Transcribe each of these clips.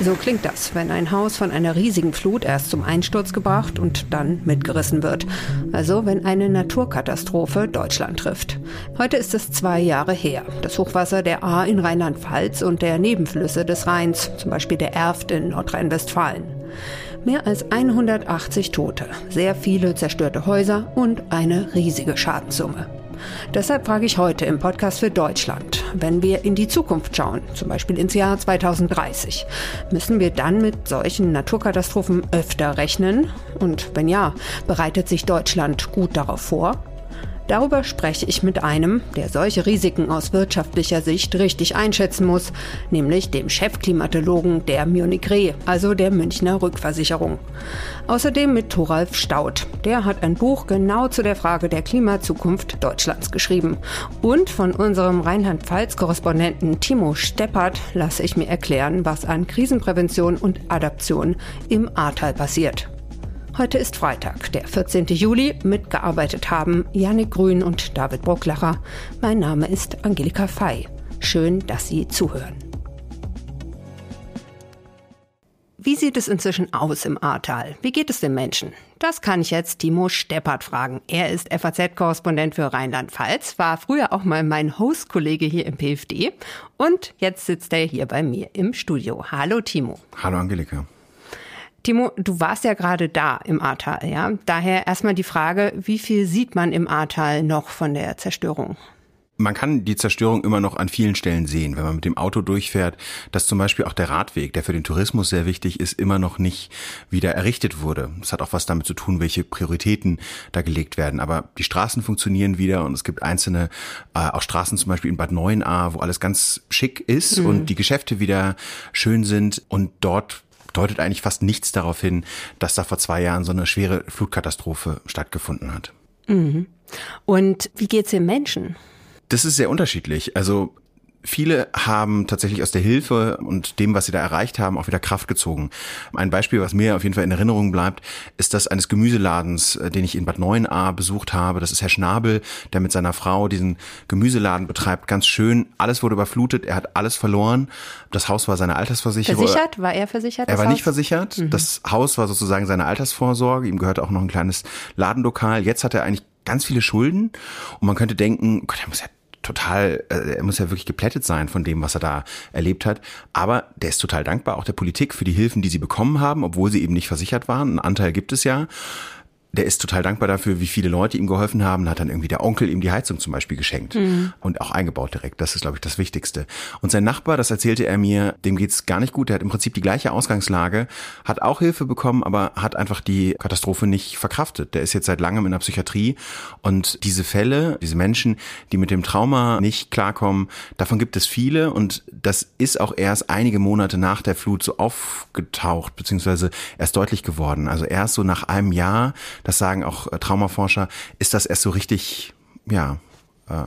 So klingt das, wenn ein Haus von einer riesigen Flut erst zum Einsturz gebracht und dann mitgerissen wird. Also wenn eine Naturkatastrophe Deutschland trifft. Heute ist es zwei Jahre her. Das Hochwasser der A in Rheinland-Pfalz und der Nebenflüsse des Rheins, zum Beispiel der Erft in Nordrhein-Westfalen. Mehr als 180 Tote, sehr viele zerstörte Häuser und eine riesige Schadenssumme. Deshalb frage ich heute im Podcast für Deutschland, wenn wir in die Zukunft schauen, zum Beispiel ins Jahr 2030, müssen wir dann mit solchen Naturkatastrophen öfter rechnen? Und wenn ja, bereitet sich Deutschland gut darauf vor? Darüber spreche ich mit einem, der solche Risiken aus wirtschaftlicher Sicht richtig einschätzen muss, nämlich dem Chefklimatologen der Munich Re, also der Münchner Rückversicherung. Außerdem mit Thoralf Staud. Der hat ein Buch genau zu der Frage der Klimazukunft Deutschlands geschrieben. Und von unserem Rheinland-Pfalz-Korrespondenten Timo Steppert lasse ich mir erklären, was an Krisenprävention und Adaption im Ahrtal passiert. Heute ist Freitag, der 14. Juli. Mitgearbeitet haben Janik Grün und David Brucklacher. Mein Name ist Angelika Fey. Schön, dass Sie zuhören. Wie sieht es inzwischen aus im Ahrtal? Wie geht es den Menschen? Das kann ich jetzt Timo Steppert fragen. Er ist FAZ-Korrespondent für Rheinland-Pfalz, war früher auch mal mein Host-Kollege hier im PFD und jetzt sitzt er hier bei mir im Studio. Hallo Timo. Hallo Angelika. Timo, du warst ja gerade da im Ahrtal, ja? Daher erstmal die Frage, wie viel sieht man im Ahrtal noch von der Zerstörung? Man kann die Zerstörung immer noch an vielen Stellen sehen, wenn man mit dem Auto durchfährt, dass zum Beispiel auch der Radweg, der für den Tourismus sehr wichtig ist, immer noch nicht wieder errichtet wurde. Das hat auch was damit zu tun, welche Prioritäten da gelegt werden. Aber die Straßen funktionieren wieder und es gibt einzelne, äh, auch Straßen zum Beispiel in Bad Neuenahr, wo alles ganz schick ist mhm. und die Geschäfte wieder schön sind und dort deutet eigentlich fast nichts darauf hin, dass da vor zwei Jahren so eine schwere Flutkatastrophe stattgefunden hat. Mhm. Und wie geht's den Menschen? Das ist sehr unterschiedlich. Also Viele haben tatsächlich aus der Hilfe und dem, was sie da erreicht haben, auch wieder Kraft gezogen. Ein Beispiel, was mir auf jeden Fall in Erinnerung bleibt, ist das eines Gemüseladens, äh, den ich in Bad Neuenahr besucht habe. Das ist Herr Schnabel, der mit seiner Frau diesen Gemüseladen betreibt. Ganz schön. Alles wurde überflutet. Er hat alles verloren. Das Haus war seine Altersversicherung. Versichert? War er versichert? Er war Haus? nicht versichert. Mhm. Das Haus war sozusagen seine Altersvorsorge. Ihm gehörte auch noch ein kleines Ladenlokal. Jetzt hat er eigentlich ganz viele Schulden und man könnte denken, Gott, er muss ja total, äh, er muss ja wirklich geplättet sein von dem, was er da erlebt hat. Aber der ist total dankbar, auch der Politik für die Hilfen, die sie bekommen haben, obwohl sie eben nicht versichert waren. Ein Anteil gibt es ja der ist total dankbar dafür, wie viele Leute ihm geholfen haben. Hat dann irgendwie der Onkel ihm die Heizung zum Beispiel geschenkt mhm. und auch eingebaut direkt. Das ist, glaube ich, das Wichtigste. Und sein Nachbar, das erzählte er mir, dem geht's gar nicht gut. Der hat im Prinzip die gleiche Ausgangslage, hat auch Hilfe bekommen, aber hat einfach die Katastrophe nicht verkraftet. Der ist jetzt seit langem in der Psychiatrie und diese Fälle, diese Menschen, die mit dem Trauma nicht klarkommen, davon gibt es viele und das ist auch erst einige Monate nach der Flut so aufgetaucht, beziehungsweise erst deutlich geworden. Also erst so nach einem Jahr das sagen auch äh, Traumaforscher, ist das erst so richtig, ja. Äh,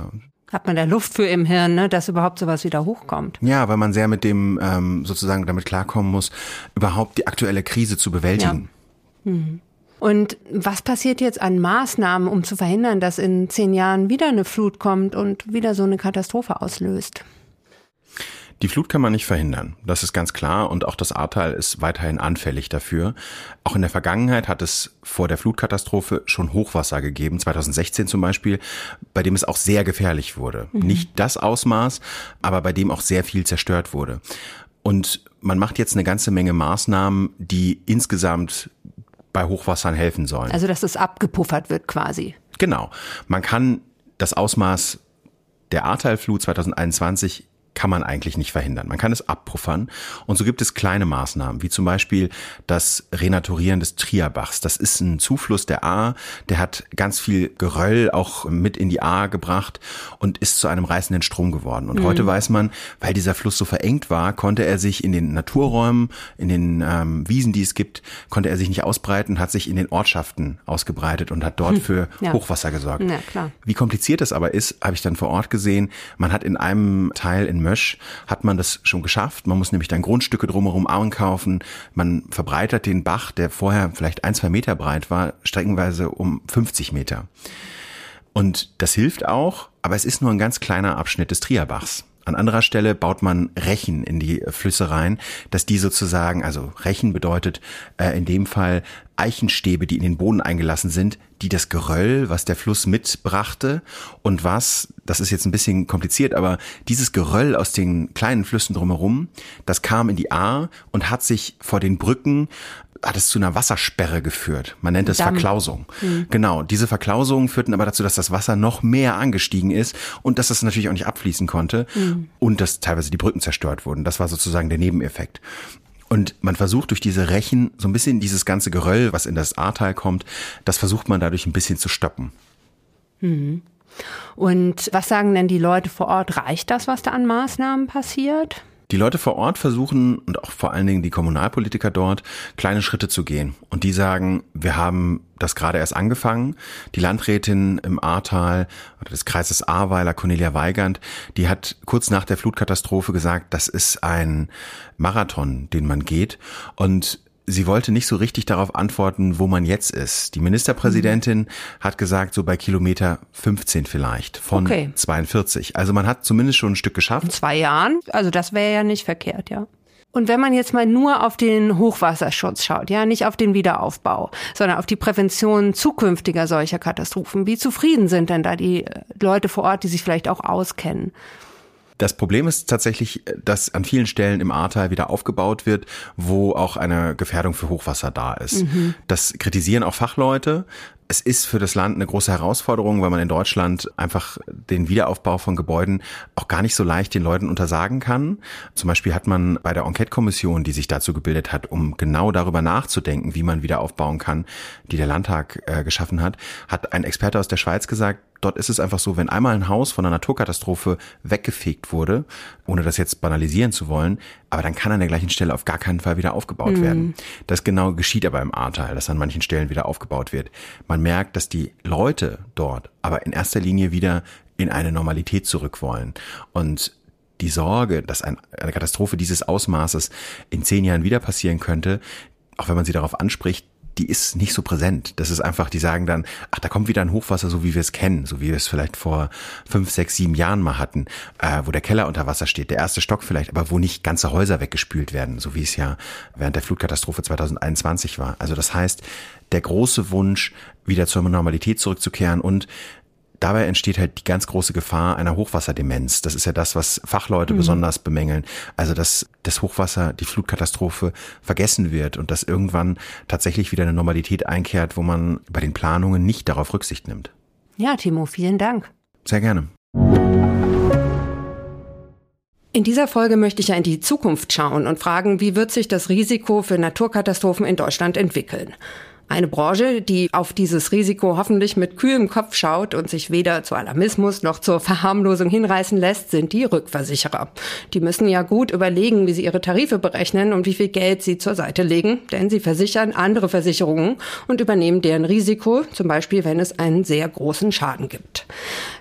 hat man da Luft für im Hirn, ne, dass überhaupt sowas wieder hochkommt? Ja, weil man sehr mit dem ähm, sozusagen damit klarkommen muss, überhaupt die aktuelle Krise zu bewältigen. Ja. Mhm. Und was passiert jetzt an Maßnahmen, um zu verhindern, dass in zehn Jahren wieder eine Flut kommt und wieder so eine Katastrophe auslöst? Die Flut kann man nicht verhindern, das ist ganz klar und auch das Ahrtal ist weiterhin anfällig dafür. Auch in der Vergangenheit hat es vor der Flutkatastrophe schon Hochwasser gegeben, 2016 zum Beispiel, bei dem es auch sehr gefährlich wurde. Mhm. Nicht das Ausmaß, aber bei dem auch sehr viel zerstört wurde. Und man macht jetzt eine ganze Menge Maßnahmen, die insgesamt bei Hochwassern helfen sollen. Also dass es abgepuffert wird quasi. Genau. Man kann das Ausmaß der Ahrtalflut 2021 kann man eigentlich nicht verhindern. Man kann es abpuffern. Und so gibt es kleine Maßnahmen, wie zum Beispiel das Renaturieren des Trierbachs. Das ist ein Zufluss der Ahr, der hat ganz viel Geröll auch mit in die Ahr gebracht und ist zu einem reißenden Strom geworden. Und mhm. heute weiß man, weil dieser Fluss so verengt war, konnte er sich in den Naturräumen, in den ähm, Wiesen, die es gibt, konnte er sich nicht ausbreiten, hat sich in den Ortschaften ausgebreitet und hat dort hm. für ja. Hochwasser gesorgt. Ja. Wie kompliziert das aber ist, habe ich dann vor Ort gesehen. Man hat in einem Teil in Mösch hat man das schon geschafft. Man muss nämlich dann Grundstücke drumherum ankaufen. Man verbreitert den Bach, der vorher vielleicht ein, zwei Meter breit war, streckenweise um 50 Meter. Und das hilft auch, aber es ist nur ein ganz kleiner Abschnitt des Trierbachs. An anderer Stelle baut man Rechen in die Flüsse rein, dass die sozusagen, also Rechen bedeutet äh, in dem Fall Eichenstäbe, die in den Boden eingelassen sind, die das Geröll, was der Fluss mitbrachte und was, das ist jetzt ein bisschen kompliziert, aber dieses Geröll aus den kleinen Flüssen drumherum, das kam in die Ahr und hat sich vor den Brücken hat es zu einer Wassersperre geführt. Man nennt es Damm. Verklausung. Mhm. Genau, diese Verklausungen führten aber dazu, dass das Wasser noch mehr angestiegen ist und dass es natürlich auch nicht abfließen konnte mhm. und dass teilweise die Brücken zerstört wurden. Das war sozusagen der Nebeneffekt. Und man versucht durch diese Rechen so ein bisschen dieses ganze Geröll, was in das Ahrtal kommt, das versucht man dadurch ein bisschen zu stoppen. Mhm. Und was sagen denn die Leute vor Ort? Reicht das, was da an Maßnahmen passiert? Die Leute vor Ort versuchen und auch vor allen Dingen die Kommunalpolitiker dort kleine Schritte zu gehen. Und die sagen, wir haben das gerade erst angefangen. Die Landrätin im Ahrtal oder des Kreises Ahrweiler, Cornelia Weigand, die hat kurz nach der Flutkatastrophe gesagt, das ist ein Marathon, den man geht. Und sie wollte nicht so richtig darauf antworten, wo man jetzt ist. Die Ministerpräsidentin mhm. hat gesagt, so bei Kilometer 15 vielleicht von okay. 42. Also man hat zumindest schon ein Stück geschafft. In zwei Jahren? Also das wäre ja nicht verkehrt, ja. Und wenn man jetzt mal nur auf den Hochwasserschutz schaut, ja, nicht auf den Wiederaufbau, sondern auf die Prävention zukünftiger solcher Katastrophen, wie zufrieden sind denn da die Leute vor Ort, die sich vielleicht auch auskennen? Das Problem ist tatsächlich, dass an vielen Stellen im Ahrtal wieder aufgebaut wird, wo auch eine Gefährdung für Hochwasser da ist. Mhm. Das kritisieren auch Fachleute. Es ist für das Land eine große Herausforderung, weil man in Deutschland einfach den Wiederaufbau von Gebäuden auch gar nicht so leicht den Leuten untersagen kann. Zum Beispiel hat man bei der Enquete-Kommission, die sich dazu gebildet hat, um genau darüber nachzudenken, wie man wieder aufbauen kann, die der Landtag äh, geschaffen hat, hat ein Experte aus der Schweiz gesagt, Dort ist es einfach so, wenn einmal ein Haus von einer Naturkatastrophe weggefegt wurde, ohne das jetzt banalisieren zu wollen, aber dann kann an der gleichen Stelle auf gar keinen Fall wieder aufgebaut mhm. werden. Das genau geschieht aber im Ahrtal, dass an manchen Stellen wieder aufgebaut wird. Man merkt, dass die Leute dort aber in erster Linie wieder in eine Normalität zurück wollen. Und die Sorge, dass ein, eine Katastrophe dieses Ausmaßes in zehn Jahren wieder passieren könnte, auch wenn man sie darauf anspricht, die ist nicht so präsent. Das ist einfach, die sagen dann, ach, da kommt wieder ein Hochwasser, so wie wir es kennen, so wie wir es vielleicht vor fünf, sechs, sieben Jahren mal hatten, äh, wo der Keller unter Wasser steht, der erste Stock vielleicht, aber wo nicht ganze Häuser weggespült werden, so wie es ja während der Flutkatastrophe 2021 war. Also das heißt, der große Wunsch, wieder zur Normalität zurückzukehren und dabei entsteht halt die ganz große Gefahr einer Hochwasserdemenz. Das ist ja das, was Fachleute mhm. besonders bemängeln. Also, dass das Hochwasser, die Flutkatastrophe vergessen wird und dass irgendwann tatsächlich wieder eine Normalität einkehrt, wo man bei den Planungen nicht darauf Rücksicht nimmt. Ja, Timo, vielen Dank. Sehr gerne. In dieser Folge möchte ich ja in die Zukunft schauen und fragen, wie wird sich das Risiko für Naturkatastrophen in Deutschland entwickeln? Eine Branche, die auf dieses Risiko hoffentlich mit kühlem Kopf schaut und sich weder zu Alarmismus noch zur Verharmlosung hinreißen lässt, sind die Rückversicherer. Die müssen ja gut überlegen, wie sie ihre Tarife berechnen und wie viel Geld sie zur Seite legen, denn sie versichern andere Versicherungen und übernehmen deren Risiko, zum Beispiel wenn es einen sehr großen Schaden gibt.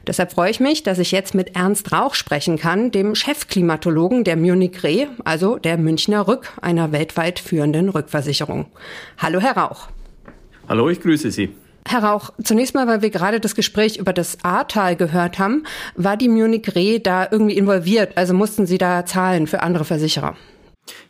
Deshalb freue ich mich, dass ich jetzt mit Ernst Rauch sprechen kann, dem Chefklimatologen der Munich Re, also der Münchner Rück, einer weltweit führenden Rückversicherung. Hallo, Herr Rauch. Hallo, ich grüße Sie. Herr Rauch, zunächst mal, weil wir gerade das Gespräch über das Ahrtal gehört haben, war die Munich Re da irgendwie involviert? Also mussten Sie da zahlen für andere Versicherer?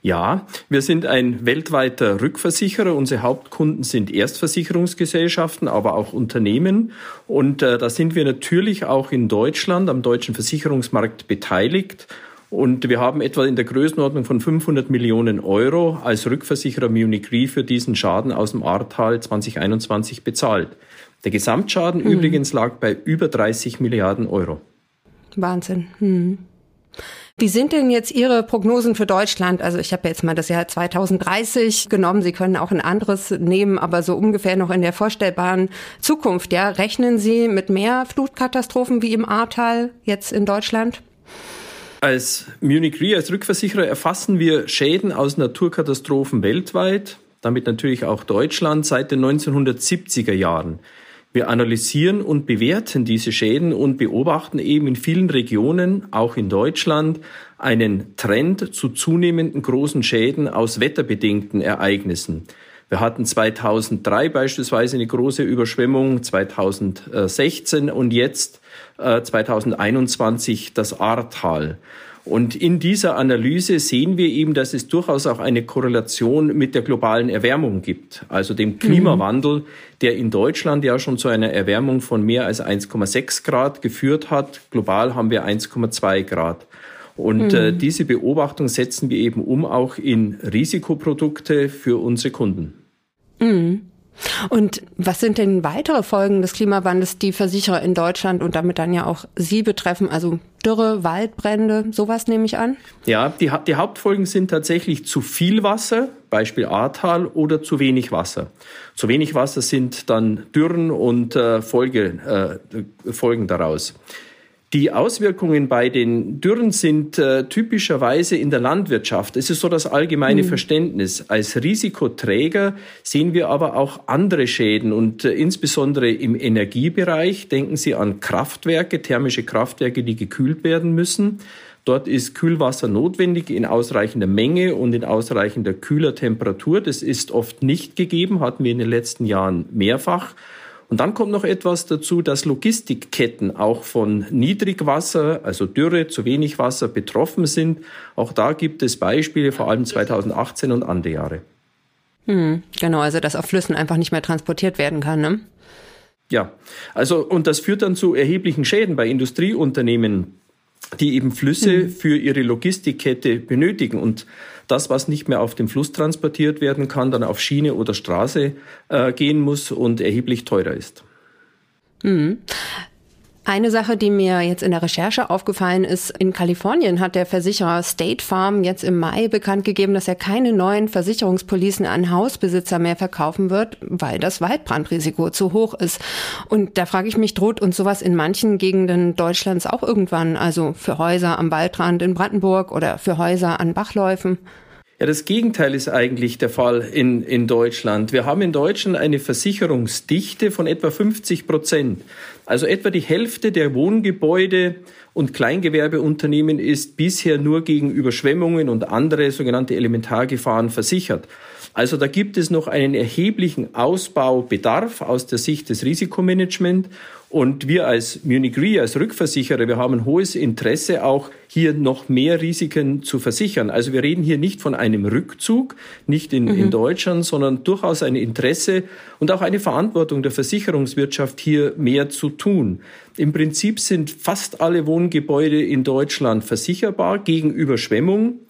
Ja, wir sind ein weltweiter Rückversicherer. Unsere Hauptkunden sind Erstversicherungsgesellschaften, aber auch Unternehmen. Und äh, da sind wir natürlich auch in Deutschland am deutschen Versicherungsmarkt beteiligt und wir haben etwa in der Größenordnung von 500 Millionen Euro als Rückversicherer Munich Re für diesen Schaden aus dem Ahrtal 2021 bezahlt. Der Gesamtschaden hm. übrigens lag bei über 30 Milliarden Euro. Wahnsinn. Hm. Wie sind denn jetzt Ihre Prognosen für Deutschland? Also ich habe jetzt mal das Jahr 2030 genommen. Sie können auch ein anderes nehmen, aber so ungefähr noch in der vorstellbaren Zukunft. Ja, rechnen Sie mit mehr Flutkatastrophen wie im Ahrtal jetzt in Deutschland? Als Munich Re, als Rückversicherer, erfassen wir Schäden aus Naturkatastrophen weltweit, damit natürlich auch Deutschland, seit den 1970er Jahren. Wir analysieren und bewerten diese Schäden und beobachten eben in vielen Regionen, auch in Deutschland, einen Trend zu zunehmenden großen Schäden aus wetterbedingten Ereignissen. Wir hatten 2003 beispielsweise eine große Überschwemmung, 2016 und jetzt äh, 2021 das Ahrtal. Und in dieser Analyse sehen wir eben, dass es durchaus auch eine Korrelation mit der globalen Erwärmung gibt, also dem Klimawandel, der in Deutschland ja schon zu einer Erwärmung von mehr als 1,6 Grad geführt hat. Global haben wir 1,2 Grad. Und äh, mhm. äh, diese Beobachtung setzen wir eben um auch in Risikoprodukte für unsere Kunden. Mhm. Und was sind denn weitere Folgen des Klimawandels, die Versicherer in Deutschland und damit dann ja auch Sie betreffen? Also Dürre, Waldbrände, sowas nehme ich an? Ja, die, die Hauptfolgen sind tatsächlich zu viel Wasser, Beispiel Ahrtal, oder zu wenig Wasser. Zu wenig Wasser sind dann Dürren und äh, Folge, äh, Folgen daraus. Die Auswirkungen bei den Dürren sind äh, typischerweise in der Landwirtschaft. Es ist so das allgemeine mhm. Verständnis. Als Risikoträger sehen wir aber auch andere Schäden und äh, insbesondere im Energiebereich denken Sie an Kraftwerke, thermische Kraftwerke, die gekühlt werden müssen. Dort ist Kühlwasser notwendig in ausreichender Menge und in ausreichender kühler Temperatur. Das ist oft nicht gegeben, hatten wir in den letzten Jahren mehrfach. Und dann kommt noch etwas dazu, dass Logistikketten auch von Niedrigwasser, also Dürre, zu wenig Wasser betroffen sind. Auch da gibt es Beispiele, vor allem 2018 und andere Jahre. Hm, genau, also dass auf Flüssen einfach nicht mehr transportiert werden kann, ne? Ja, also und das führt dann zu erheblichen Schäden bei Industrieunternehmen, die eben Flüsse mhm. für ihre Logistikkette benötigen. Und das, was nicht mehr auf dem Fluss transportiert werden kann, dann auf Schiene oder Straße äh, gehen muss und erheblich teurer ist. Mhm. Eine Sache, die mir jetzt in der Recherche aufgefallen ist, in Kalifornien hat der Versicherer State Farm jetzt im Mai bekannt gegeben, dass er keine neuen Versicherungspolicen an Hausbesitzer mehr verkaufen wird, weil das Waldbrandrisiko zu hoch ist. Und da frage ich mich, droht uns sowas in manchen Gegenden Deutschlands auch irgendwann, also für Häuser am Waldrand in Brandenburg oder für Häuser an Bachläufen? Ja, das Gegenteil ist eigentlich der Fall in, in Deutschland. Wir haben in Deutschland eine Versicherungsdichte von etwa 50 Prozent. Also etwa die Hälfte der Wohngebäude und Kleingewerbeunternehmen ist bisher nur gegen Überschwemmungen und andere sogenannte Elementargefahren versichert. Also da gibt es noch einen erheblichen Ausbaubedarf aus der Sicht des Risikomanagements. Und wir als Munich Re, als Rückversicherer, wir haben ein hohes Interesse, auch hier noch mehr Risiken zu versichern. Also wir reden hier nicht von einem Rückzug, nicht in, mhm. in Deutschland, sondern durchaus ein Interesse und auch eine Verantwortung der Versicherungswirtschaft, hier mehr zu tun. Im Prinzip sind fast alle Wohngebäude in Deutschland versicherbar gegen Überschwemmung.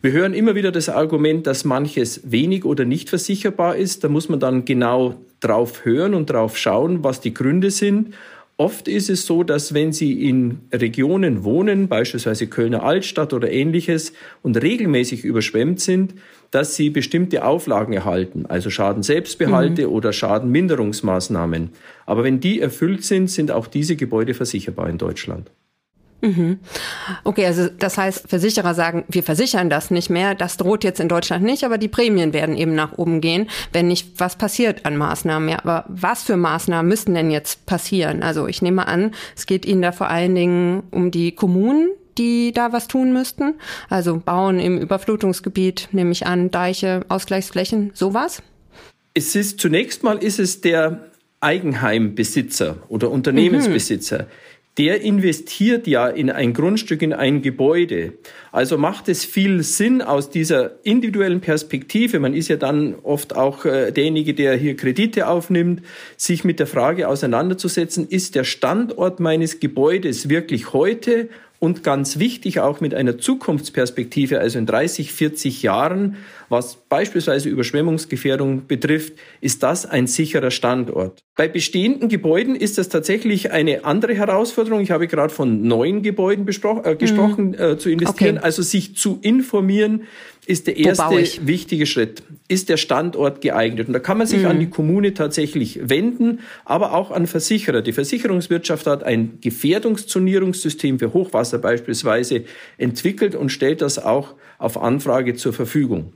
Wir hören immer wieder das Argument, dass manches wenig oder nicht versicherbar ist. Da muss man dann genau drauf hören und drauf schauen, was die Gründe sind. Oft ist es so, dass wenn Sie in Regionen wohnen, beispielsweise Kölner Altstadt oder ähnliches, und regelmäßig überschwemmt sind, dass Sie bestimmte Auflagen erhalten, also Schadenselbstbehalte mhm. oder Schadenminderungsmaßnahmen. Aber wenn die erfüllt sind, sind auch diese Gebäude versicherbar in Deutschland. Mhm. Okay, also das heißt, Versicherer sagen, wir versichern das nicht mehr. Das droht jetzt in Deutschland nicht, aber die Prämien werden eben nach oben gehen, wenn nicht was passiert an Maßnahmen. Ja, aber was für Maßnahmen müssten denn jetzt passieren? Also ich nehme an, es geht Ihnen da vor allen Dingen um die Kommunen, die da was tun müssten. Also bauen im Überflutungsgebiet, nehme ich an, Deiche, Ausgleichsflächen, sowas? Es ist zunächst mal ist es der Eigenheimbesitzer oder Unternehmensbesitzer. Mhm der investiert ja in ein Grundstück, in ein Gebäude. Also macht es viel Sinn aus dieser individuellen Perspektive, man ist ja dann oft auch äh, derjenige, der hier Kredite aufnimmt, sich mit der Frage auseinanderzusetzen, ist der Standort meines Gebäudes wirklich heute und ganz wichtig auch mit einer Zukunftsperspektive, also in 30, 40 Jahren, was beispielsweise Überschwemmungsgefährdung betrifft, ist das ein sicherer Standort. Bei bestehenden Gebäuden ist das tatsächlich eine andere Herausforderung. Ich habe gerade von neuen Gebäuden äh, gesprochen, mhm. äh, zu investieren, okay. also sich zu informieren, ist der erste wichtige Schritt. Ist der Standort geeignet? Und da kann man sich mhm. an die Kommune tatsächlich wenden, aber auch an Versicherer. Die Versicherungswirtschaft hat ein Gefährdungszonierungssystem für Hochwasser beispielsweise entwickelt und stellt das auch auf Anfrage zur Verfügung.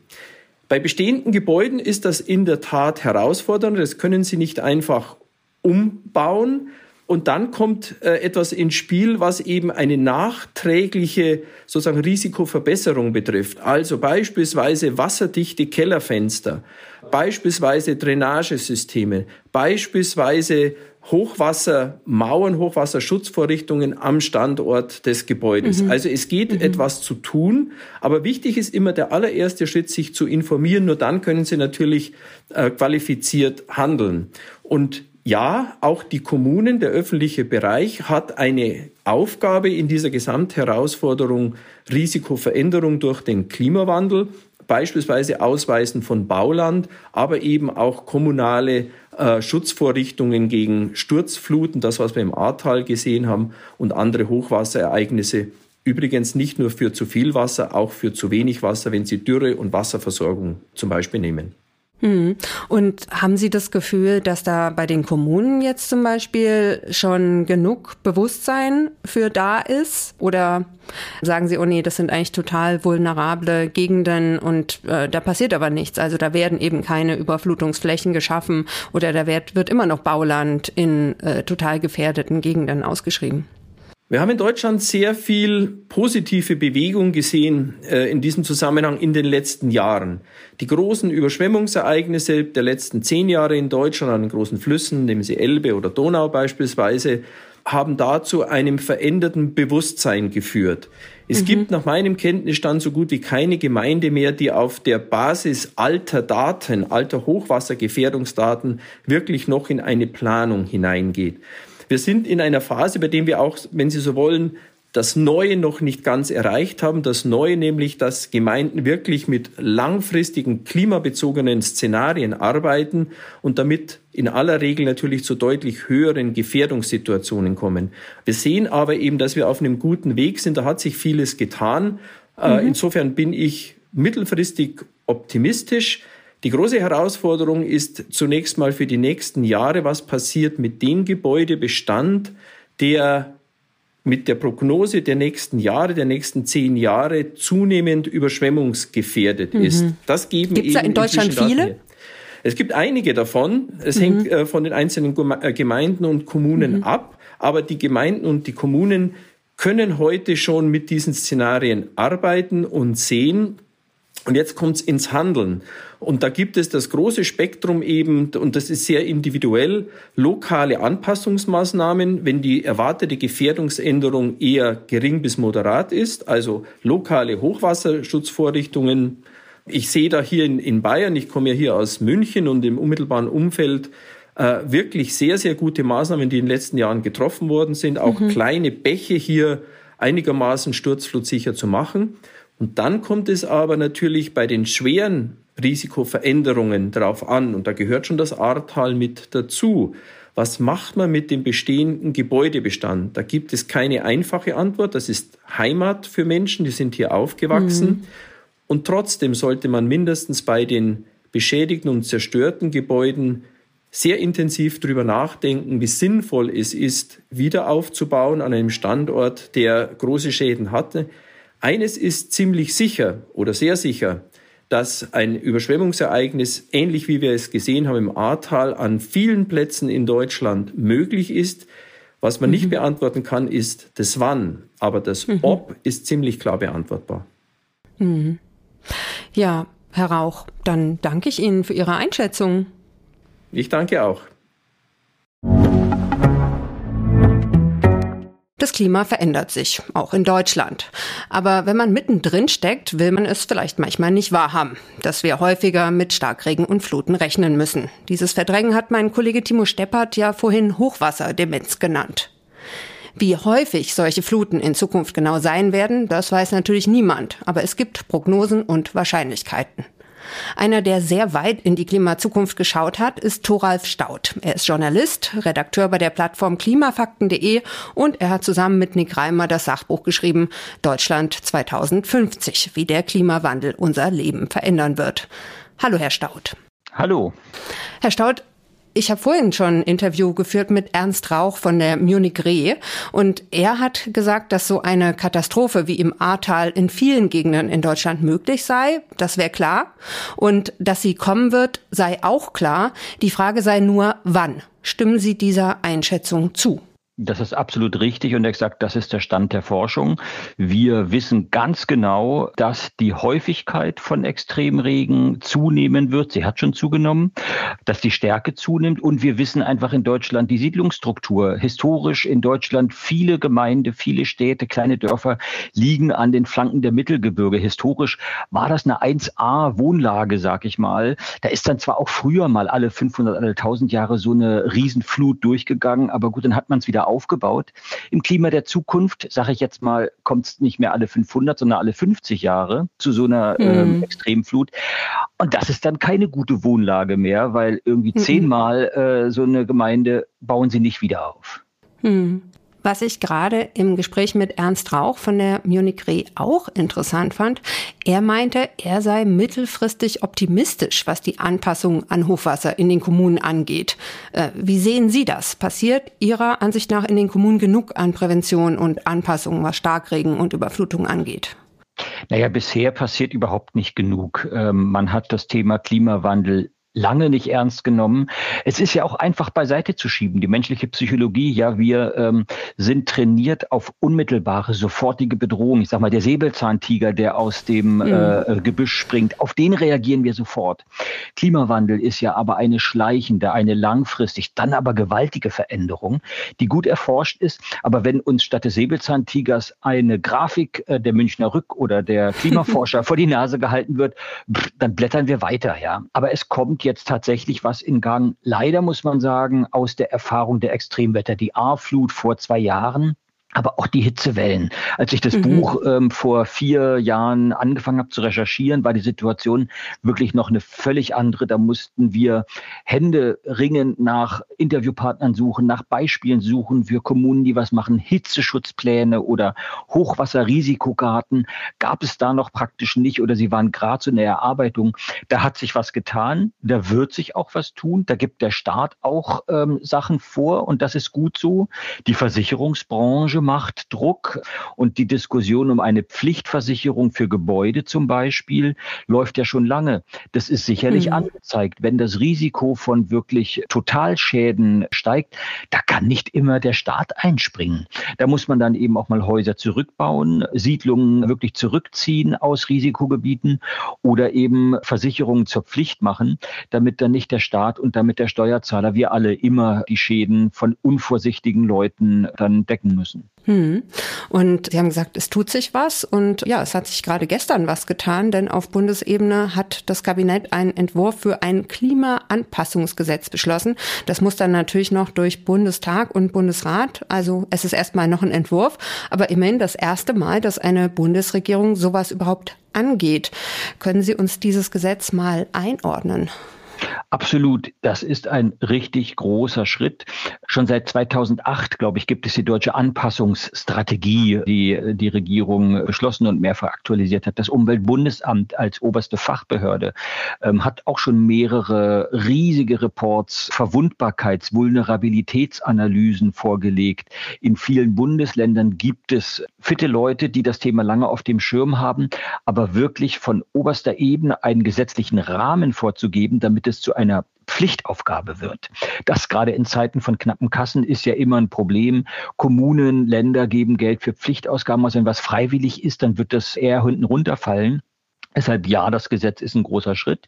Bei bestehenden Gebäuden ist das in der Tat herausfordernd. Das können Sie nicht einfach umbauen. Und dann kommt äh, etwas ins Spiel, was eben eine nachträgliche sozusagen Risikoverbesserung betrifft. Also beispielsweise wasserdichte Kellerfenster, beispielsweise Drainagesysteme, beispielsweise Hochwassermauern, Hochwasserschutzvorrichtungen am Standort des Gebäudes. Mhm. Also es geht mhm. etwas zu tun, aber wichtig ist immer der allererste Schritt, sich zu informieren. Nur dann können Sie natürlich äh, qualifiziert handeln. Und ja, auch die Kommunen, der öffentliche Bereich hat eine Aufgabe in dieser Gesamtherausforderung Risikoveränderung durch den Klimawandel, beispielsweise Ausweisen von Bauland, aber eben auch kommunale äh, Schutzvorrichtungen gegen Sturzfluten, das was wir im Ahrtal gesehen haben und andere Hochwasserereignisse. Übrigens nicht nur für zu viel Wasser, auch für zu wenig Wasser, wenn Sie Dürre und Wasserversorgung zum Beispiel nehmen. Hm. Und haben Sie das Gefühl, dass da bei den Kommunen jetzt zum Beispiel schon genug Bewusstsein für da ist? Oder sagen Sie, oh nee, das sind eigentlich total vulnerable Gegenden und äh, da passiert aber nichts. Also da werden eben keine Überflutungsflächen geschaffen oder da wird, wird immer noch Bauland in äh, total gefährdeten Gegenden ausgeschrieben. Wir haben in Deutschland sehr viel positive Bewegung gesehen äh, in diesem Zusammenhang in den letzten Jahren. Die großen Überschwemmungsereignisse der letzten zehn Jahre in Deutschland an den großen Flüssen, nehmen Sie Elbe oder Donau beispielsweise, haben dazu einem veränderten Bewusstsein geführt. Es mhm. gibt nach meinem Kenntnisstand so gut wie keine Gemeinde mehr, die auf der Basis alter Daten, alter Hochwassergefährdungsdaten wirklich noch in eine Planung hineingeht. Wir sind in einer Phase, bei der wir auch, wenn Sie so wollen, das Neue noch nicht ganz erreicht haben. Das Neue nämlich, dass Gemeinden wirklich mit langfristigen klimabezogenen Szenarien arbeiten und damit in aller Regel natürlich zu deutlich höheren Gefährdungssituationen kommen. Wir sehen aber eben, dass wir auf einem guten Weg sind. Da hat sich vieles getan. Äh, mhm. Insofern bin ich mittelfristig optimistisch. Die große Herausforderung ist zunächst mal für die nächsten Jahre, was passiert mit dem Gebäudebestand, der mit der Prognose der nächsten Jahre, der nächsten zehn Jahre zunehmend überschwemmungsgefährdet mhm. ist. Das geben Gibt's da in Deutschland viele? Es gibt einige davon. Es mhm. hängt äh, von den einzelnen äh, Gemeinden und Kommunen mhm. ab. Aber die Gemeinden und die Kommunen können heute schon mit diesen Szenarien arbeiten und sehen, und jetzt kommt es ins Handeln. Und da gibt es das große Spektrum eben, und das ist sehr individuell, lokale Anpassungsmaßnahmen, wenn die erwartete Gefährdungsänderung eher gering bis moderat ist, also lokale Hochwasserschutzvorrichtungen. Ich sehe da hier in, in Bayern, ich komme ja hier aus München und im unmittelbaren Umfeld, äh, wirklich sehr, sehr gute Maßnahmen, die in den letzten Jahren getroffen worden sind, auch mhm. kleine Bäche hier einigermaßen sturzflutsicher zu machen. Und dann kommt es aber natürlich bei den schweren Risikoveränderungen darauf an, und da gehört schon das Ahrtal mit dazu. Was macht man mit dem bestehenden Gebäudebestand? Da gibt es keine einfache Antwort. Das ist Heimat für Menschen, die sind hier aufgewachsen. Mhm. Und trotzdem sollte man mindestens bei den beschädigten und zerstörten Gebäuden sehr intensiv darüber nachdenken, wie sinnvoll es ist, wieder aufzubauen an einem Standort, der große Schäden hatte. Eines ist ziemlich sicher oder sehr sicher, dass ein Überschwemmungsereignis, ähnlich wie wir es gesehen haben im Ahrtal, an vielen Plätzen in Deutschland möglich ist. Was man mhm. nicht beantworten kann, ist das Wann. Aber das mhm. Ob ist ziemlich klar beantwortbar. Mhm. Ja, Herr Rauch, dann danke ich Ihnen für Ihre Einschätzung. Ich danke auch. Das Klima verändert sich, auch in Deutschland. Aber wenn man mittendrin steckt, will man es vielleicht manchmal nicht wahrhaben, dass wir häufiger mit Starkregen und Fluten rechnen müssen. Dieses Verdrängen hat mein Kollege Timo Steppert ja vorhin Hochwasserdemenz genannt. Wie häufig solche Fluten in Zukunft genau sein werden, das weiß natürlich niemand, aber es gibt Prognosen und Wahrscheinlichkeiten. Einer, der sehr weit in die Klimazukunft geschaut hat, ist Thoralf Staud. Er ist Journalist, Redakteur bei der Plattform klimafakten.de und er hat zusammen mit Nick Reimer das Sachbuch geschrieben Deutschland 2050, wie der Klimawandel unser Leben verändern wird. Hallo, Herr Staud. Hallo. Herr Staud, Ich habe vorhin schon ein Interview geführt mit Ernst Rauch von der Munich Re und er hat gesagt, dass so eine Katastrophe wie im Ahrtal in vielen Gegenden in Deutschland möglich sei. Das wäre klar. Und dass sie kommen wird, sei auch klar. Die Frage sei nur, wann. Stimmen Sie dieser Einschätzung zu? Das ist absolut richtig und exakt, das ist der Stand der Forschung. Wir wissen ganz genau, dass die Häufigkeit von Extremregen zunehmen wird. Sie hat schon zugenommen, dass die Stärke zunimmt und wir wissen einfach in Deutschland die Siedlungsstruktur. Historisch in Deutschland viele Gemeinden, viele Städte, kleine Dörfer liegen an den Flanken der Mittelgebirge. Historisch war das eine 1A Wohnlage, sag ich mal. Da ist dann zwar auch früher mal alle 500, alle 1000 Jahre so eine Riesenflut durchgegangen, aber gut, dann hat man es wieder aufgebaut. Im Klima der Zukunft, sage ich jetzt mal, kommt es nicht mehr alle 500, sondern alle 50 Jahre zu so einer mhm. ähm, Extremflut. Und das ist dann keine gute Wohnlage mehr, weil irgendwie mhm. zehnmal äh, so eine Gemeinde bauen sie nicht wieder auf. Mhm. Was ich gerade im Gespräch mit Ernst Rauch von der Munich Re auch interessant fand, er meinte, er sei mittelfristig optimistisch, was die Anpassung an Hochwasser in den Kommunen angeht. Äh, wie sehen Sie das? Passiert Ihrer Ansicht nach in den Kommunen genug an Prävention und Anpassung, was Starkregen und Überflutung angeht? Naja, bisher passiert überhaupt nicht genug. Ähm, man hat das Thema Klimawandel lange nicht ernst genommen. Es ist ja auch einfach beiseite zu schieben. Die menschliche Psychologie, ja, wir ähm, sind trainiert auf unmittelbare, sofortige Bedrohung. Ich sag mal, der Säbelzahntiger, der aus dem mhm. äh, Gebüsch springt, auf den reagieren wir sofort. Klimawandel ist ja aber eine schleichende, eine langfristig, dann aber gewaltige Veränderung, die gut erforscht ist. Aber wenn uns statt des Säbelzahntigers eine Grafik äh, der Münchner Rück oder der Klimaforscher vor die Nase gehalten wird, dann blättern wir weiter, ja. Aber es kommt jetzt tatsächlich was in Gang. Leider muss man sagen, aus der Erfahrung der Extremwetter. Die A-Flut vor zwei Jahren aber auch die Hitzewellen. Als ich das mhm. Buch ähm, vor vier Jahren angefangen habe zu recherchieren, war die Situation wirklich noch eine völlig andere. Da mussten wir Hände ringen nach Interviewpartnern suchen, nach Beispielen suchen für Kommunen, die was machen, Hitzeschutzpläne oder Hochwasserrisikokarten. Gab es da noch praktisch nicht oder sie waren gerade so in der Erarbeitung. Da hat sich was getan, da wird sich auch was tun. Da gibt der Staat auch ähm, Sachen vor und das ist gut so. Die Versicherungsbranche Branche macht Druck und die Diskussion um eine Pflichtversicherung für Gebäude zum Beispiel läuft ja schon lange. Das ist sicherlich mhm. angezeigt. Wenn das Risiko von wirklich Totalschäden steigt, da kann nicht immer der Staat einspringen. Da muss man dann eben auch mal Häuser zurückbauen, Siedlungen wirklich zurückziehen aus Risikogebieten oder eben Versicherungen zur Pflicht machen, damit dann nicht der Staat und damit der Steuerzahler, wir alle immer die Schäden von unvorsichtigen Leuten dann decken müssen. Hm. Und Sie haben gesagt, es tut sich was. Und ja, es hat sich gerade gestern was getan, denn auf Bundesebene hat das Kabinett einen Entwurf für ein Klimaanpassungsgesetz beschlossen. Das muss dann natürlich noch durch Bundestag und Bundesrat. Also es ist erstmal noch ein Entwurf, aber immerhin das erste Mal, dass eine Bundesregierung sowas überhaupt angeht. Können Sie uns dieses Gesetz mal einordnen? Absolut, das ist ein richtig großer Schritt. Schon seit 2008, glaube ich, gibt es die deutsche Anpassungsstrategie, die die Regierung beschlossen und mehrfach aktualisiert hat. Das Umweltbundesamt als oberste Fachbehörde ähm, hat auch schon mehrere riesige Reports, Verwundbarkeits-, Vulnerabilitätsanalysen vorgelegt. In vielen Bundesländern gibt es fitte Leute, die das Thema lange auf dem Schirm haben, aber wirklich von oberster Ebene einen gesetzlichen Rahmen vorzugeben, damit es zu einer Pflichtaufgabe wird. Das gerade in Zeiten von knappen Kassen ist ja immer ein Problem. Kommunen, Länder geben Geld für Pflichtausgaben aus. Wenn was freiwillig ist, dann wird das eher hinten runterfallen. Deshalb ja, das Gesetz ist ein großer Schritt.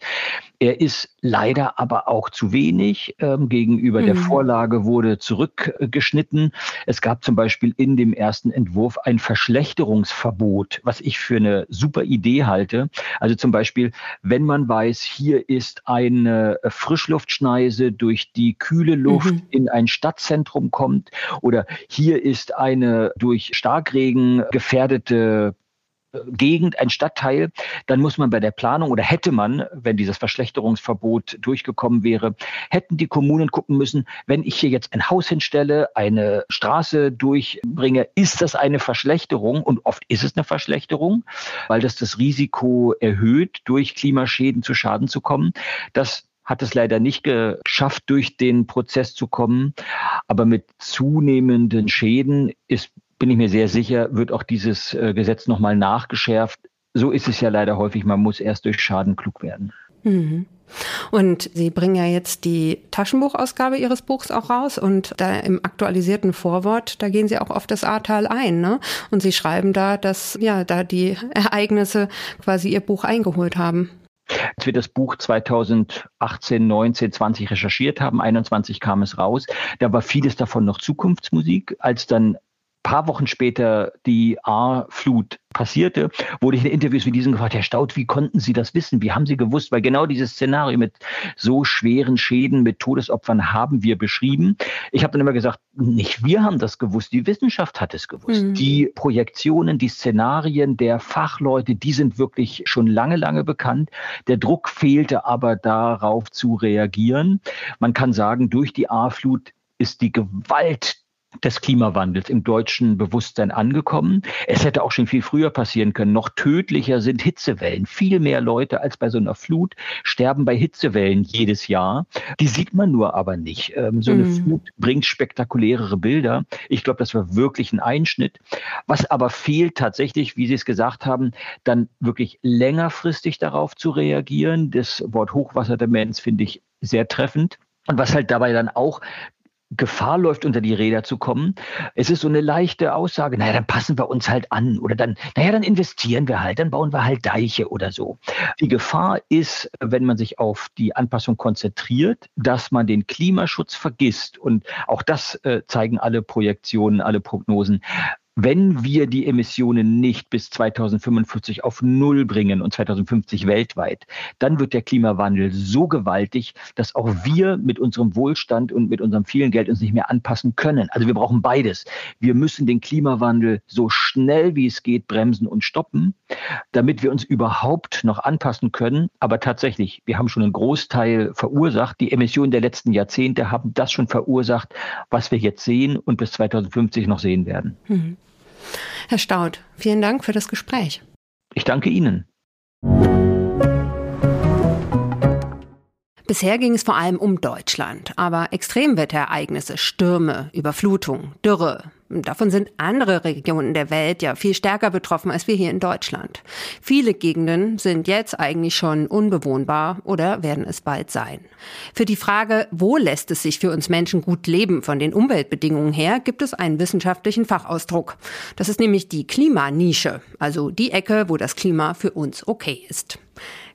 Er ist leider aber auch zu wenig. Ähm, gegenüber mhm. der Vorlage wurde zurückgeschnitten. Es gab zum Beispiel in dem ersten Entwurf ein Verschlechterungsverbot, was ich für eine super Idee halte. Also zum Beispiel, wenn man weiß, hier ist eine Frischluftschneise durch die kühle Luft mhm. in ein Stadtzentrum kommt oder hier ist eine durch Starkregen gefährdete Gegend, ein Stadtteil, dann muss man bei der Planung oder hätte man, wenn dieses Verschlechterungsverbot durchgekommen wäre, hätten die Kommunen gucken müssen, wenn ich hier jetzt ein Haus hinstelle, eine Straße durchbringe, ist das eine Verschlechterung? Und oft ist es eine Verschlechterung, weil das das Risiko erhöht, durch Klimaschäden zu Schaden zu kommen. Das hat es leider nicht geschafft, durch den Prozess zu kommen. Aber mit zunehmenden Schäden ist, bin ich mir sehr sicher, wird auch dieses äh, Gesetz nochmal nachgeschärft. So ist es ja leider häufig. Man muss erst durch Schaden klug werden. Mhm. Und Sie bringen ja jetzt die Taschenbuchausgabe Ihres Buchs auch raus und da im aktualisierten Vorwort, da gehen Sie auch auf das Ahrtal ein, ne? Und Sie schreiben da, dass ja da die Ereignisse quasi Ihr Buch eingeholt haben. Als wir das Buch 2018, 19, 20 recherchiert haben, 21 kam es raus, da war vieles davon noch Zukunftsmusik. Als dann paar Wochen später die A-Flut passierte, wurde ich in Interviews wie diesem gefragt, Herr Staud, wie konnten Sie das wissen? Wie haben Sie gewusst? Weil genau dieses Szenario mit so schweren Schäden, mit Todesopfern haben wir beschrieben. Ich habe dann immer gesagt, nicht wir haben das gewusst, die Wissenschaft hat es gewusst. Mhm. Die Projektionen, die Szenarien der Fachleute, die sind wirklich schon lange, lange bekannt. Der Druck fehlte aber darauf zu reagieren. Man kann sagen, durch die A-Flut ist die Gewalt des Klimawandels im deutschen Bewusstsein angekommen. Es hätte auch schon viel früher passieren können. Noch tödlicher sind Hitzewellen. Viel mehr Leute als bei so einer Flut sterben bei Hitzewellen jedes Jahr. Die sieht man nur aber nicht. Ähm, so eine mhm. Flut bringt spektakulärere Bilder. Ich glaube, das war wirklich ein Einschnitt. Was aber fehlt tatsächlich, wie Sie es gesagt haben, dann wirklich längerfristig darauf zu reagieren. Das Wort Hochwasserdemenz finde ich sehr treffend. Und was halt dabei dann auch Gefahr läuft, unter die Räder zu kommen. Es ist so eine leichte Aussage, naja, dann passen wir uns halt an oder dann, naja, dann investieren wir halt, dann bauen wir halt Deiche oder so. Die Gefahr ist, wenn man sich auf die Anpassung konzentriert, dass man den Klimaschutz vergisst. Und auch das äh, zeigen alle Projektionen, alle Prognosen wenn wir die Emissionen nicht bis 2045 auf Null bringen und 2050 weltweit, dann wird der Klimawandel so gewaltig, dass auch wir mit unserem Wohlstand und mit unserem vielen Geld uns nicht mehr anpassen können. Also wir brauchen beides. Wir müssen den Klimawandel so schnell wie es geht bremsen und stoppen, damit wir uns überhaupt noch anpassen können. Aber tatsächlich, wir haben schon einen Großteil verursacht. Die Emissionen der letzten Jahrzehnte haben das schon verursacht, was wir jetzt sehen und bis 2050 noch sehen werden. Mhm. Herr Staud, vielen Dank für das Gespräch. Ich danke Ihnen. Bisher ging es vor allem um Deutschland, aber Extremwetterereignisse, Stürme, Überflutung, Dürre, davon sind andere Regionen der Welt ja viel stärker betroffen als wir hier in Deutschland. Viele Gegenden sind jetzt eigentlich schon unbewohnbar oder werden es bald sein. Für die Frage, wo lässt es sich für uns Menschen gut leben von den Umweltbedingungen her, gibt es einen wissenschaftlichen Fachausdruck. Das ist nämlich die Klimanische, also die Ecke, wo das Klima für uns okay ist.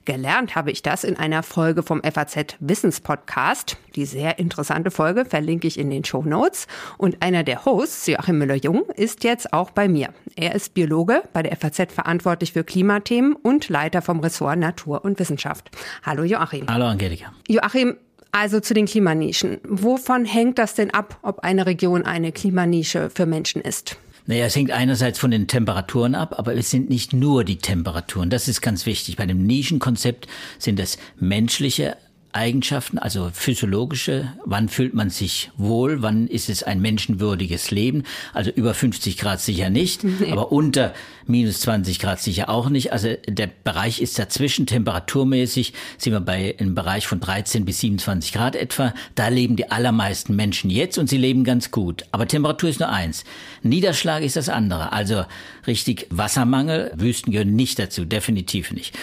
Gelernt habe ich das in einer Folge vom FAZ Wissenspodcast. Die sehr interessante Folge verlinke ich in den Show Notes. Und einer der Hosts, Joachim Müller-Jung, ist jetzt auch bei mir. Er ist Biologe, bei der FAZ verantwortlich für Klimathemen und Leiter vom Ressort Natur und Wissenschaft. Hallo Joachim. Hallo Angelika. Joachim, also zu den Klimanischen. Wovon hängt das denn ab, ob eine Region eine Klimanische für Menschen ist? Naja, es hängt einerseits von den Temperaturen ab, aber es sind nicht nur die Temperaturen. Das ist ganz wichtig. Bei dem Nischenkonzept sind es menschliche Eigenschaften, also physiologische, wann fühlt man sich wohl, wann ist es ein menschenwürdiges Leben, also über 50 Grad sicher nicht, nee. aber unter minus 20 Grad sicher auch nicht. Also der Bereich ist dazwischen, temperaturmäßig sind wir bei einem Bereich von 13 bis 27 Grad etwa. Da leben die allermeisten Menschen jetzt und sie leben ganz gut. Aber Temperatur ist nur eins. Niederschlag ist das andere. Also richtig Wassermangel, Wüsten gehören nicht dazu, definitiv nicht.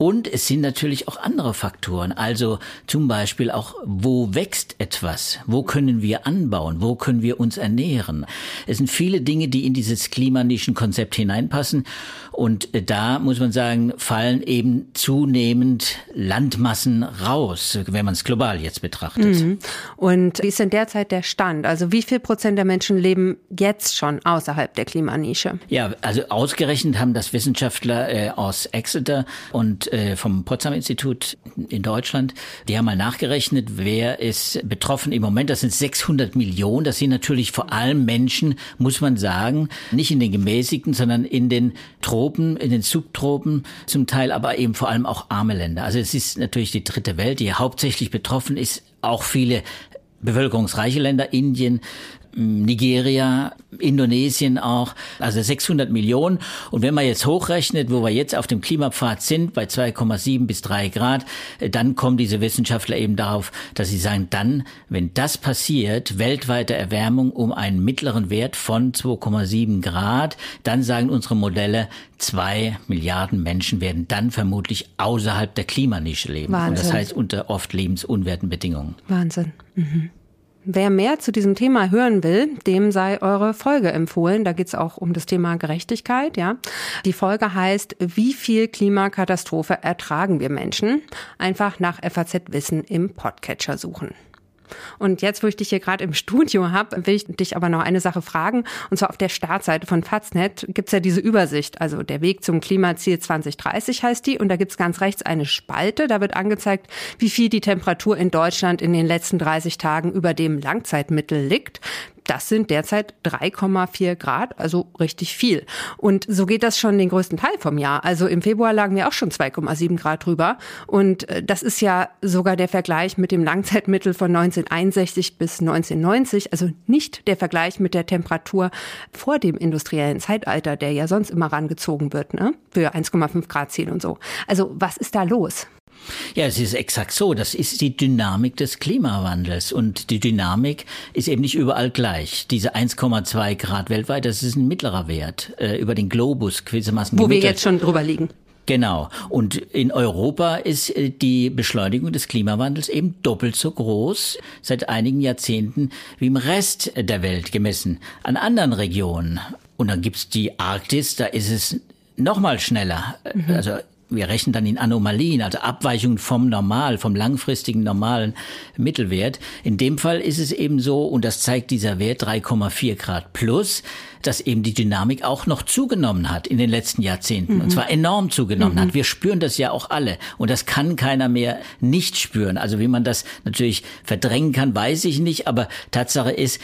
Und es sind natürlich auch andere Faktoren. Also zum Beispiel auch, wo wächst etwas? Wo können wir anbauen? Wo können wir uns ernähren? Es sind viele Dinge, die in dieses klimanischen Konzept hineinpassen. Und da muss man sagen, fallen eben zunehmend Landmassen raus, wenn man es global jetzt betrachtet. Mhm. Und wie ist denn derzeit der Stand? Also wie viel Prozent der Menschen leben jetzt schon außerhalb der Klimanische? Ja, also ausgerechnet haben das Wissenschaftler äh, aus Exeter und äh, vom Potsdam Institut in Deutschland. Die haben mal nachgerechnet, wer ist betroffen im Moment. Das sind 600 Millionen. Das sind natürlich vor allem Menschen, muss man sagen, nicht in den gemäßigten, sondern in den Tropen, in den Subtropen zum Teil, aber eben vor allem auch arme Länder. Also es ist natürlich die dritte Welt, die hauptsächlich betroffen ist. Auch viele bevölkerungsreiche Länder, Indien, Nigeria, Indonesien auch, also 600 Millionen. Und wenn man jetzt hochrechnet, wo wir jetzt auf dem Klimapfad sind, bei 2,7 bis 3 Grad, äh, dann kommen diese Wissenschaftler eben darauf, dass sie sagen, dann, wenn das passiert, weltweite Erwärmung um einen mittleren Wert von 2,7 Grad, dann sagen unsere Modelle, zwei Milliarden Menschen werden dann vermutlich außerhalb der Klimanische leben. Wahnsinn. Und das heißt unter oft lebensunwerten Bedingungen. Wahnsinn. Mhm. Wer mehr zu diesem Thema hören will, dem sei eure Folge empfohlen. Da geht es auch um das Thema Gerechtigkeit. Ja, die Folge heißt: Wie viel Klimakatastrophe ertragen wir Menschen? Einfach nach FAZ Wissen im Podcatcher suchen. Und jetzt, wo ich dich hier gerade im Studio habe, will ich dich aber noch eine Sache fragen. Und zwar auf der Startseite von Faznet gibt's ja diese Übersicht. Also der Weg zum Klimaziel 2030 heißt die. Und da gibt's ganz rechts eine Spalte. Da wird angezeigt, wie viel die Temperatur in Deutschland in den letzten 30 Tagen über dem Langzeitmittel liegt. Das sind derzeit 3,4 Grad, also richtig viel. Und so geht das schon den größten Teil vom Jahr. Also im Februar lagen wir auch schon 2,7 Grad drüber. Und äh, das ist ja sogar der Vergleich mit dem Langzeitmittel von 1961 bis 1990. Also nicht der Vergleich mit der Temperatur vor dem industriellen Zeitalter, der ja sonst immer rangezogen wird, ne? Für 1,5 Grad Ziel und so. Also was ist da los? Ja, es ist exakt so. Das ist die Dynamik des Klimawandels. Und die Dynamik ist eben nicht überall gleich. Diese 1,2 Grad weltweit, das ist ein mittlerer Wert äh, über den Globus gewissermaßen. Wo wir jetzt schon drüber liegen. Genau. Und in Europa ist äh, die Beschleunigung des Klimawandels eben doppelt so groß seit einigen Jahrzehnten wie im Rest der Welt gemessen an anderen Regionen. Und dann gibt's die Arktis, da ist es noch mal schneller. Mhm. Also wir rechnen dann in Anomalien, also Abweichungen vom Normal, vom langfristigen normalen Mittelwert. In dem Fall ist es eben so, und das zeigt dieser Wert 3,4 Grad plus, dass eben die Dynamik auch noch zugenommen hat in den letzten Jahrzehnten. Mhm. Und zwar enorm zugenommen mhm. hat. Wir spüren das ja auch alle. Und das kann keiner mehr nicht spüren. Also wie man das natürlich verdrängen kann, weiß ich nicht. Aber Tatsache ist,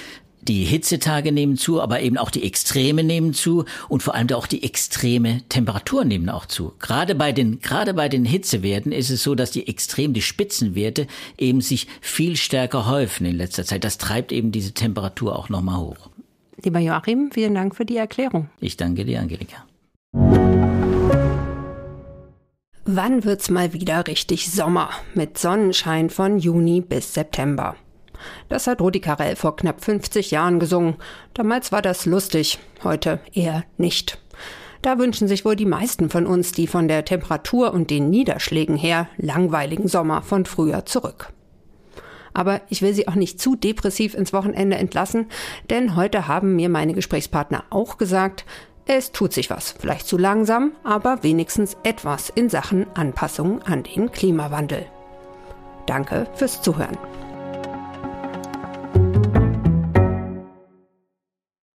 die Hitzetage nehmen zu, aber eben auch die Extreme nehmen zu und vor allem auch die extreme Temperaturen nehmen auch zu. Gerade bei den, gerade bei den Hitzewerten ist es so, dass die Extrem, die Spitzenwerte eben sich viel stärker häufen in letzter Zeit. Das treibt eben diese Temperatur auch nochmal hoch. Lieber Joachim, vielen Dank für die Erklärung. Ich danke dir, Angelika. Wann wird's mal wieder richtig Sommer mit Sonnenschein von Juni bis September? Das hat Rudi Carell vor knapp 50 Jahren gesungen. Damals war das lustig, heute eher nicht. Da wünschen sich wohl die meisten von uns die von der Temperatur und den Niederschlägen her langweiligen Sommer von früher zurück. Aber ich will Sie auch nicht zu depressiv ins Wochenende entlassen, denn heute haben mir meine Gesprächspartner auch gesagt, es tut sich was, vielleicht zu langsam, aber wenigstens etwas in Sachen Anpassung an den Klimawandel. Danke fürs Zuhören.